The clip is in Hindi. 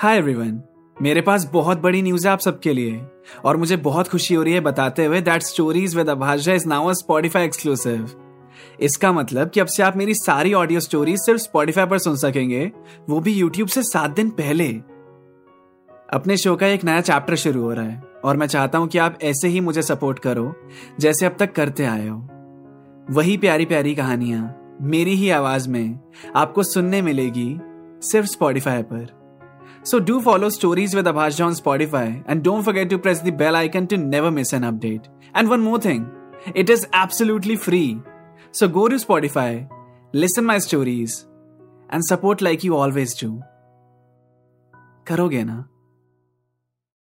हाय एवरीवन मेरे पास बहुत बड़ी न्यूज़ है आप सबके लिए, और मुझे बहुत खुशी हो रही है बताते हुए that stories with Abhasha is now Spotify exclusive इसका मतलब कि अब से आप मेरी सारी ऑडियो स्टोरीज सिर्फ़ स्पॉटिफाई पर सुन सकेंगे, वो भी यूट्यूब से सात दिन पहले। अपने शो का एक नया चैप्टर शुरू हो रहा है, और मैं चाहता हूँ कि आप ऐसे ही मुझे सपोर्ट करो, जैसे अब तक करते आए हो। वही प्यारी प्यारी कहानियाँ मेरी ही आवाज़ में आपको सुनने मिलेगी सिर्फ़ स्पॉटिफाई पर। so do follow stories with Abhash on Spotify and don't forget to press the bell icon to never miss an update and one more thing it is absolutely free so go to Spotify listen my stories and support like you always do करोगे ना